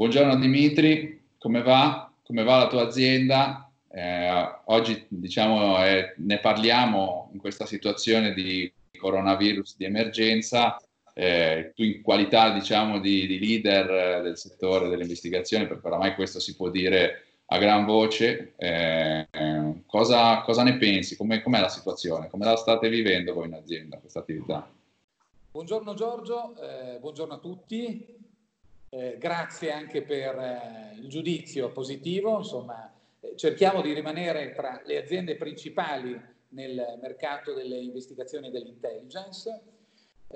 Buongiorno Dimitri, come va? Come va la tua azienda? Eh, oggi diciamo, eh, ne parliamo in questa situazione di coronavirus di emergenza. Eh, tu in qualità diciamo, di, di, leader del settore delle investigazioni, perché oramai questo si può dire a gran voce, eh, cosa, cosa, ne pensi? Com'è, com'è la situazione? Come la state vivendo voi in azienda questa attività? Buongiorno Giorgio, eh, buongiorno a tutti, eh, grazie anche per eh, il giudizio positivo, insomma eh, cerchiamo di rimanere tra le aziende principali nel mercato delle investigazioni e dell'intelligence.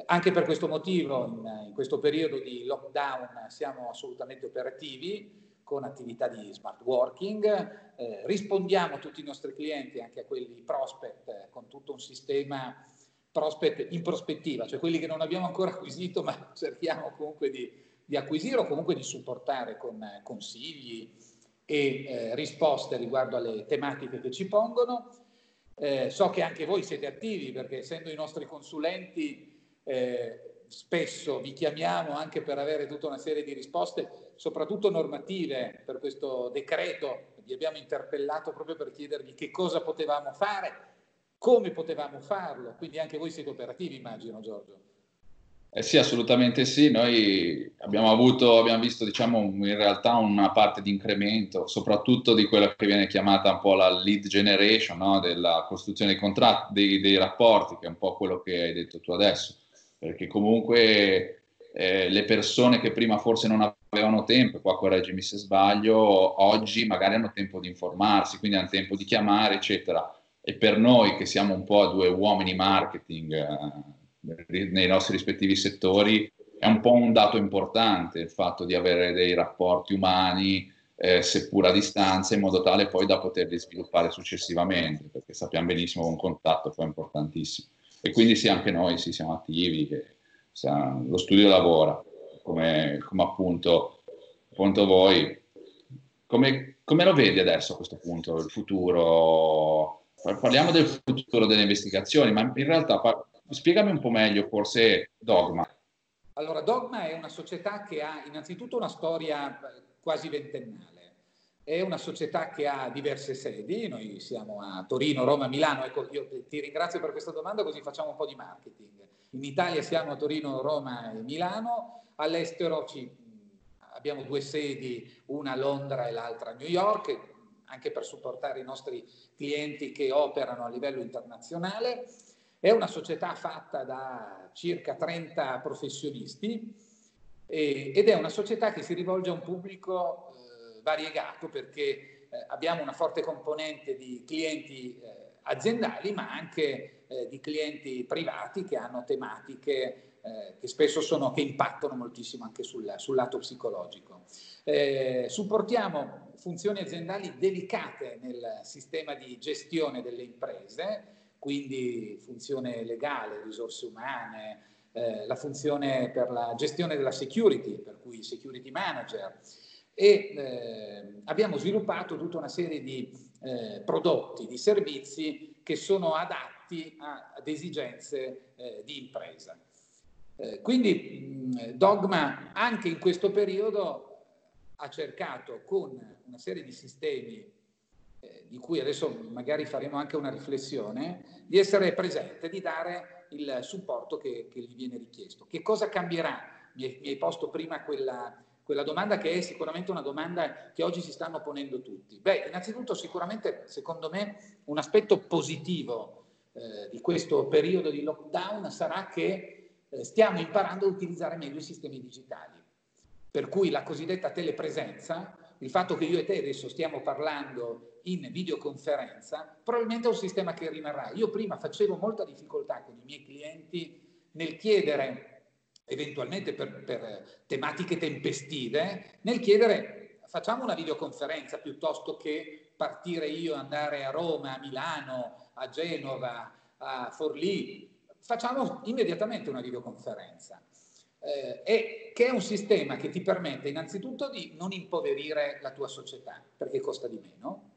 Anche per questo motivo in, in questo periodo di lockdown siamo assolutamente operativi con attività di smart working, eh, rispondiamo a tutti i nostri clienti, anche a quelli prospect, eh, con tutto un sistema prospect in prospettiva, cioè quelli che non abbiamo ancora acquisito ma cerchiamo comunque di, di acquisire o comunque di supportare con eh, consigli e eh, risposte riguardo alle tematiche che ci pongono. Eh, so che anche voi siete attivi perché essendo i nostri consulenti eh, spesso vi chiamiamo anche per avere tutta una serie di risposte, soprattutto normative per questo decreto. Vi abbiamo interpellato proprio per chiedervi che cosa potevamo fare come potevamo farlo? Quindi anche voi siete operativi, immagino, Giorgio. Eh sì, assolutamente sì. Noi abbiamo avuto, abbiamo visto, diciamo, in realtà una parte di incremento, soprattutto di quella che viene chiamata un po' la lead generation, no? della costruzione dei contratti, dei, dei, rapporti, che è un po' quello che hai detto tu adesso. Perché comunque eh, le persone che prima forse non avevano tempo, qua correggimi se sbaglio, oggi magari hanno tempo di informarsi, quindi hanno tempo di chiamare, eccetera e per noi che siamo un po' due uomini marketing eh, nei nostri rispettivi settori è un po' un dato importante il fatto di avere dei rapporti umani eh, seppur a distanza in modo tale poi da poterli sviluppare successivamente perché sappiamo benissimo che un contatto poi è importantissimo. E quindi sì anche noi sì, siamo attivi che, sa, lo studio lavora come, come appunto, appunto voi. Come, come lo vedi adesso a questo punto il futuro? Parliamo del futuro delle investigazioni, ma in realtà par- spiegami un po' meglio forse Dogma. Allora, Dogma è una società che ha innanzitutto una storia quasi ventennale. È una società che ha diverse sedi, noi siamo a Torino, Roma, Milano. Ecco, io ti ringrazio per questa domanda così facciamo un po' di marketing. In Italia siamo a Torino, Roma e Milano, all'estero ci, abbiamo due sedi, una a Londra e l'altra a New York, anche per supportare i nostri clienti che operano a livello internazionale. È una società fatta da circa 30 professionisti e, ed è una società che si rivolge a un pubblico eh, variegato perché eh, abbiamo una forte componente di clienti eh, aziendali ma anche eh, di clienti privati che hanno tematiche eh, che spesso sono, che impattano moltissimo anche sul, sul lato psicologico. Eh, supportiamo funzioni aziendali delicate nel sistema di gestione delle imprese, quindi funzione legale, risorse umane, eh, la funzione per la gestione della security, per cui security manager, e eh, abbiamo sviluppato tutta una serie di eh, prodotti, di servizi che sono adatti a, ad esigenze eh, di impresa. Eh, quindi mh, Dogma anche in questo periodo ha cercato con una serie di sistemi eh, di cui adesso magari faremo anche una riflessione, di essere presente, di dare il supporto che, che gli viene richiesto. Che cosa cambierà? Mi mi hai posto prima quella, quella domanda che è sicuramente una domanda che oggi si stanno ponendo tutti. Beh, innanzitutto sicuramente, secondo me, un aspetto positivo eh, di questo periodo di lockdown sarà che eh, stiamo imparando a utilizzare meglio i sistemi digitali. Per cui la cosiddetta telepresenza, il fatto che io e te adesso stiamo parlando in videoconferenza, probabilmente è un sistema che rimarrà. Io prima facevo molta difficoltà con i miei clienti nel chiedere, eventualmente per, per tematiche tempestive, nel chiedere facciamo una videoconferenza piuttosto che partire io, andare a Roma, a Milano, a Genova, a Forlì, facciamo immediatamente una videoconferenza. Eh, e che è un sistema che ti permette innanzitutto di non impoverire la tua società, perché costa di meno,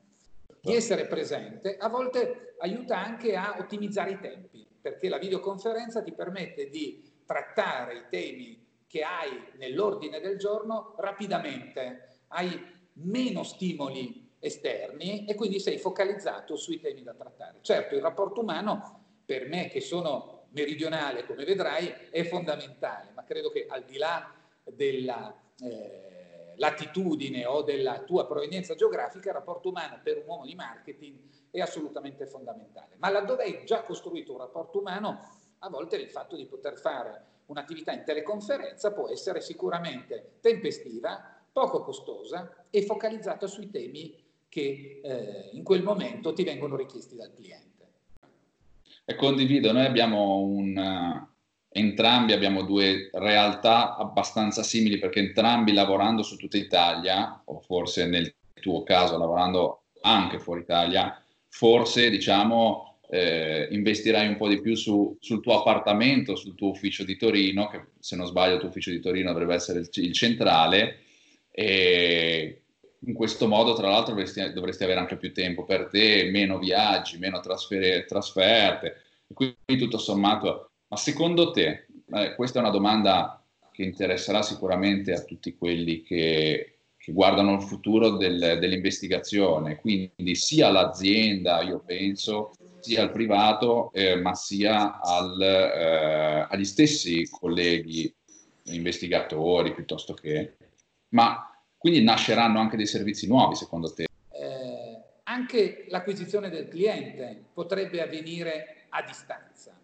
di essere presente, a volte aiuta anche a ottimizzare i tempi, perché la videoconferenza ti permette di trattare i temi che hai nell'ordine del giorno rapidamente, hai meno stimoli esterni e quindi sei focalizzato sui temi da trattare. Certo, il rapporto umano, per me che sono meridionale, come vedrai, è fondamentale, ma credo che al di là della eh, latitudine o della tua provenienza geografica, il rapporto umano per un uomo di marketing è assolutamente fondamentale. Ma laddove hai già costruito un rapporto umano, a volte il fatto di poter fare un'attività in teleconferenza può essere sicuramente tempestiva, poco costosa e focalizzata sui temi che eh, in quel momento ti vengono richiesti dal cliente. E condivido, noi abbiamo un, entrambi abbiamo due realtà abbastanza simili perché entrambi lavorando su tutta Italia, o forse nel tuo caso lavorando anche fuori Italia, forse diciamo eh, investirai un po' di più su, sul tuo appartamento, sul tuo ufficio di Torino, che se non sbaglio il tuo ufficio di Torino dovrebbe essere il, il centrale, e in questo modo tra l'altro dovresti, dovresti, avere anche più tempo per te, meno viaggi, meno trasfer- trasferte, quindi tutto sommato, ma secondo te, eh, questa è una domanda che interesserà sicuramente a tutti quelli che che guardano il futuro del, dell'investigazione, quindi sia l'azienda, io penso, sia al privato, eh, ma sia al, eh, agli stessi colleghi investigatori piuttosto che... Ma quindi nasceranno anche dei servizi nuovi secondo te? Eh, anche l'acquisizione del cliente potrebbe avvenire a distanza.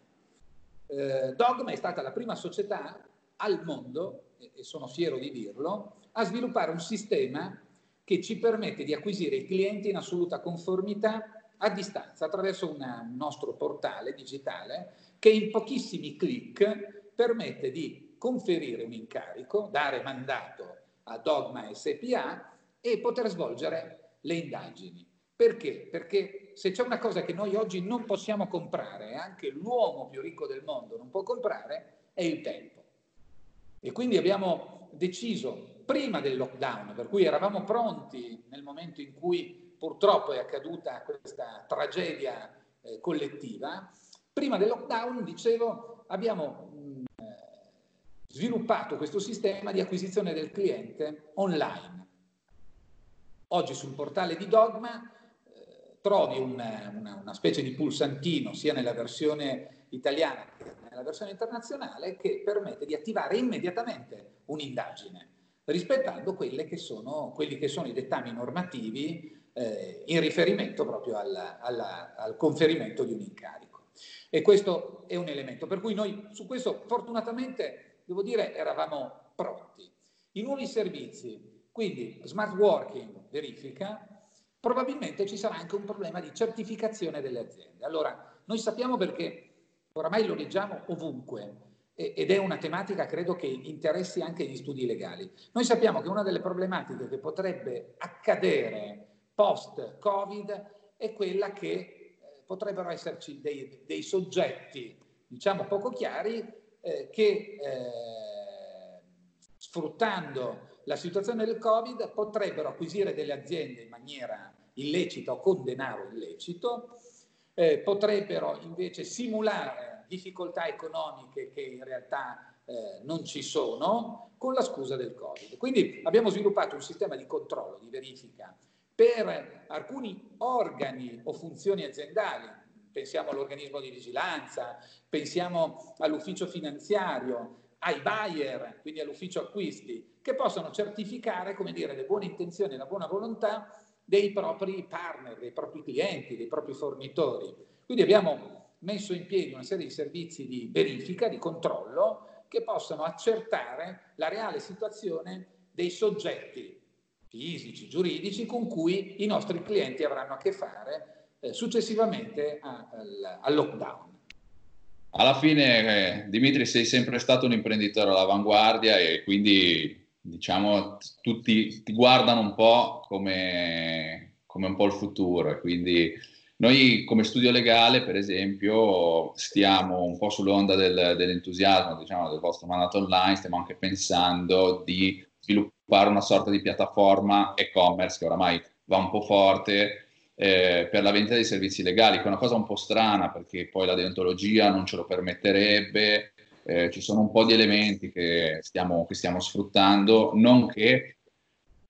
Eh, Dogma è stata la prima società al mondo, e sono fiero di dirlo, a sviluppare un sistema che ci permette di acquisire i clienti in assoluta conformità a distanza attraverso un nostro portale digitale che in pochissimi clic permette di conferire un incarico, dare mandato a Dogma SPA e poter svolgere le indagini. Perché? Perché se c'è una cosa che noi oggi non possiamo comprare, anche l'uomo più ricco del mondo non può comprare, è il tempo. E quindi abbiamo deciso prima del lockdown, per cui eravamo pronti nel momento in cui purtroppo è accaduta questa tragedia eh, collettiva, prima del lockdown, dicevo, abbiamo mh, eh, sviluppato questo sistema di acquisizione del cliente online. Oggi sul portale di Dogma trovi una, una, una specie di pulsantino sia nella versione italiana che nella versione internazionale che permette di attivare immediatamente un'indagine rispettando che sono, quelli che sono i dettami normativi eh, in riferimento proprio alla, alla, al conferimento di un incarico. E questo è un elemento per cui noi su questo fortunatamente, devo dire, eravamo pronti. I nuovi servizi, quindi smart working, verifica, probabilmente ci sarà anche un problema di certificazione delle aziende. Allora, noi sappiamo perché oramai lo leggiamo ovunque, ed è una tematica credo che interessi anche gli studi legali. Noi sappiamo che una delle problematiche che potrebbe accadere post-Covid è quella che eh, potrebbero esserci dei, dei, soggetti, diciamo poco chiari, eh, che eh, sfruttando la situazione del Covid potrebbero acquisire delle aziende in maniera illecita o con denaro illecito, eh, potrebbero invece simulare difficoltà economiche che in realtà eh, non ci sono con la scusa del Covid. Quindi abbiamo sviluppato un sistema di controllo, di verifica per alcuni organi o funzioni aziendali, pensiamo all'organismo di vigilanza, pensiamo all'ufficio finanziario, ai buyer, quindi all'ufficio acquisti, che possono certificare, come dire, le buone intenzioni e la buona volontà dei propri partner, dei propri clienti, dei propri fornitori. Quindi abbiamo messo in piedi una serie di servizi di verifica, di controllo, che possano accertare la reale situazione dei soggetti fisici, giuridici con cui i nostri clienti avranno a che fare eh, successivamente a, al, al, lockdown. Alla fine, eh, Dimitri, sei sempre stato un imprenditore all'avanguardia e quindi diciamo tutti ti guardano un po' come, come un po' il futuro. Quindi noi come studio legale, per esempio, stiamo un po' sull'onda del, dell'entusiasmo diciamo, del vostro mandato online, stiamo anche pensando di sviluppare una sorta di piattaforma e-commerce che oramai va un po' forte eh, per la vendita dei servizi legali, che è una cosa un po' strana perché poi la deontologia non ce lo permetterebbe, eh, ci sono un po' di elementi che stiamo, che stiamo sfruttando, nonché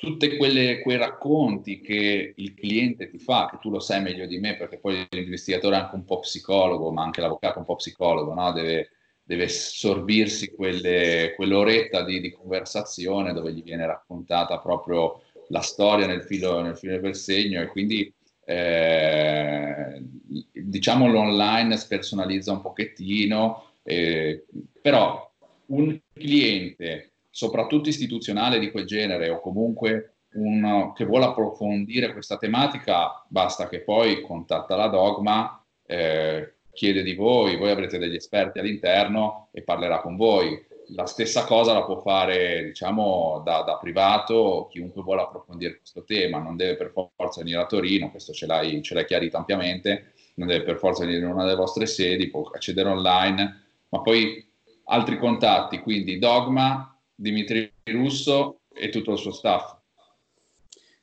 tutti quei racconti che il cliente ti fa, che tu lo sai meglio di me, perché poi l'investigatore è anche un po' psicologo, ma anche l'avvocato è un po' psicologo, no? deve, deve sorbirsi quelle, quell'oretta di, di, conversazione dove gli viene raccontata proprio la storia nel filo, nel filo del segno e quindi eh, diciamo l'online spersonalizza un pochettino, eh, però un cliente, soprattutto istituzionale di quel genere o comunque uno che vuole approfondire questa tematica, basta che poi contatta la Dogma, eh, chiede di voi, voi avrete degli esperti all'interno e parlerà con voi. La stessa cosa la può fare, diciamo, da, da privato chiunque vuole approfondire questo tema, non deve per forza venire a Torino, questo ce l'hai, ce l'hai chiarito ampiamente, non deve per forza venire in una delle vostre sedi, può accedere online, ma poi altri contatti, quindi Dogma, Dimitri Russo e tutto il suo staff.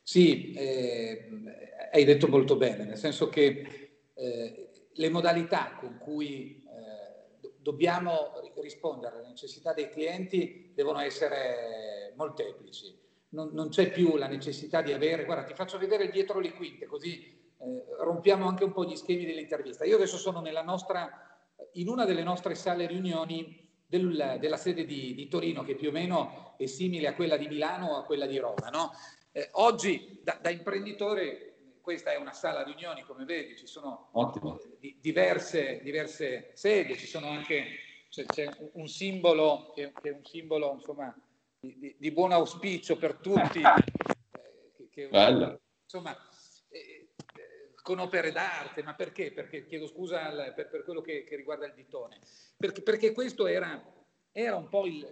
Sì, eh, hai detto molto bene, nel senso che eh, le modalità con cui eh, dobbiamo rispondere alle necessità dei clienti devono essere molteplici. Non, non, c'è più la necessità di avere, guarda, ti faccio vedere dietro le quinte, così eh, rompiamo anche un po' gli schemi dell'intervista. Io adesso sono nella nostra in una delle nostre sale riunioni del, della sede di, di, Torino, che più o meno è simile a quella di Milano o a quella di Roma. No? Eh, oggi, da, da, imprenditore, questa è una sala riunioni, come vedi, ci sono di, diverse, diverse, sedie, ci sono anche c'è, c'è un simbolo che, che, è un simbolo insomma, di, di buon auspicio per tutti. Eh, che, che. Insomma, con opere d'arte, ma perché? Perché chiedo scusa al, per, per, quello che, che, riguarda il ditone, perché, perché questo era, era, un po' il,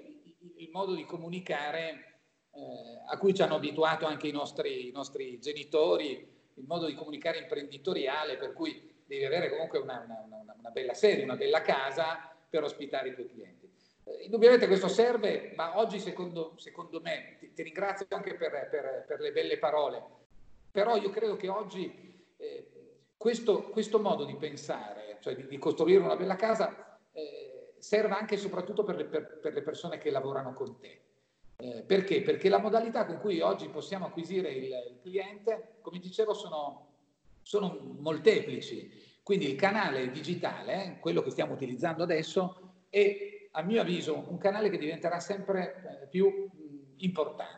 il modo di comunicare eh, a cui ci hanno abituato anche i nostri, i nostri, genitori, il modo di comunicare imprenditoriale, per cui devi avere comunque una, una, una bella sede, una bella casa per ospitare i tuoi clienti. Eh, indubbiamente questo serve, ma oggi secondo, secondo me, ti, ti, ringrazio anche per, per, per le belle parole, però io credo che oggi questo, questo, modo di pensare, cioè di, di costruire una bella casa, eh, serve anche e soprattutto per le, per, per le, persone che lavorano con te. Eh, perché? Perché la modalità con cui oggi possiamo acquisire il, il cliente, come dicevo, sono, sono, molteplici. Quindi il canale digitale, quello che stiamo utilizzando adesso, è a mio avviso un canale che diventerà sempre eh, più mh, importante.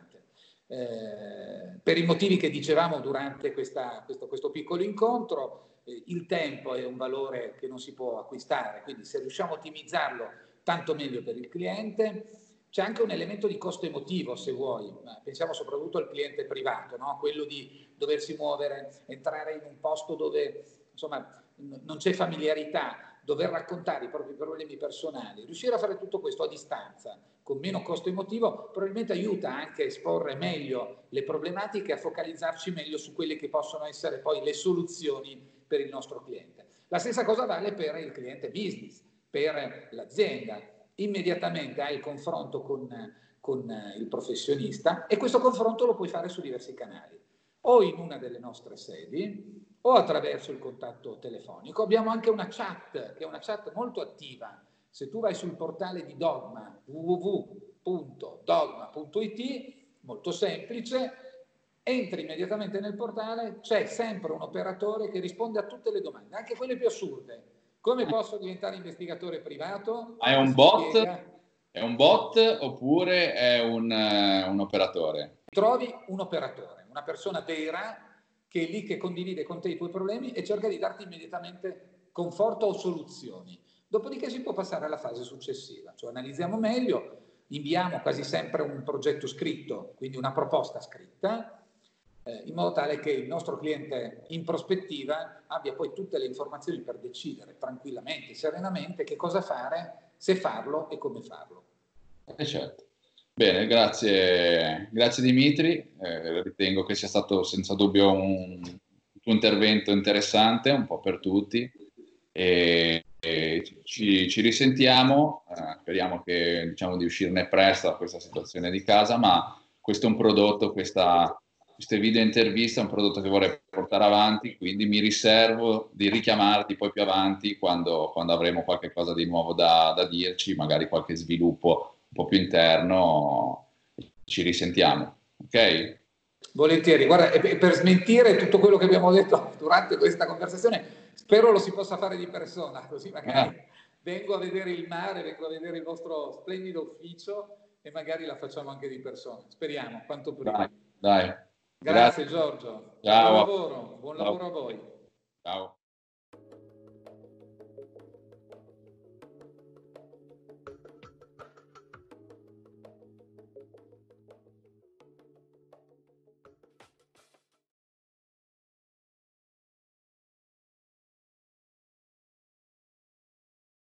Eh, per i motivi che dicevamo durante questa, questo, questo, piccolo incontro, eh, il tempo è un valore che non si può acquistare, quindi se riusciamo a ottimizzarlo tanto meglio per il cliente. C'è anche un elemento di costo emotivo, se vuoi, pensiamo soprattutto al cliente privato, no? quello di doversi muovere, entrare in un posto dove insomma, non c'è familiarità, dover raccontare i propri problemi personali, riuscire a fare tutto questo a distanza, con meno costo emotivo, probabilmente aiuta anche a esporre meglio le problematiche, a focalizzarci meglio su quelle che possono essere poi le soluzioni per il nostro cliente. La stessa cosa vale per il cliente business, per l'azienda. Immediatamente hai il confronto con, con il professionista e questo confronto lo puoi fare su diversi canali, o in una delle nostre sedi, o attraverso il contatto telefonico. Abbiamo anche una chat, che è una chat molto attiva. Se tu vai sul portale di Dogma, www.dogma.it, molto semplice, entri immediatamente nel portale, c'è sempre un operatore che risponde a tutte le domande, anche quelle più assurde. Come posso diventare investigatore privato? È un bot? È un bot oppure è un, uh, un operatore? Trovi un operatore, una persona vera che è lì che condivide con te i tuoi problemi e cerca di darti immediatamente conforto o soluzioni. Dopodiché si può passare alla fase successiva, cioè analizziamo meglio, inviamo quasi sempre un progetto scritto, quindi una proposta scritta, eh, in modo tale che il nostro cliente in prospettiva abbia poi tutte le informazioni per decidere tranquillamente, serenamente che cosa fare, se farlo e come farlo. Eh certo. Bene, grazie, grazie Dimitri, eh, ritengo che sia stato senza dubbio un, tuo intervento interessante, un po' per tutti, e, e ci, ci, risentiamo, eh, speriamo che, diciamo, di uscirne presto da questa situazione di casa, ma questo è un prodotto, questa queste video interviste è un prodotto che vorrei portare avanti, quindi mi riservo di richiamarti poi più avanti quando, quando avremo qualche cosa di nuovo da, da, dirci, magari qualche sviluppo un po' più interno, ci risentiamo, ok? Volentieri, guarda, e per smentire tutto quello che abbiamo detto durante questa conversazione, spero lo si possa fare di persona, così magari ah. vengo a vedere il mare, vengo a vedere il vostro splendido ufficio e magari la facciamo anche di persona. Speriamo, quanto prima. Dai, dai. Grazie, Grazie Giorgio. Ciao. Buon lavoro, buon lavoro a voi. Ciao.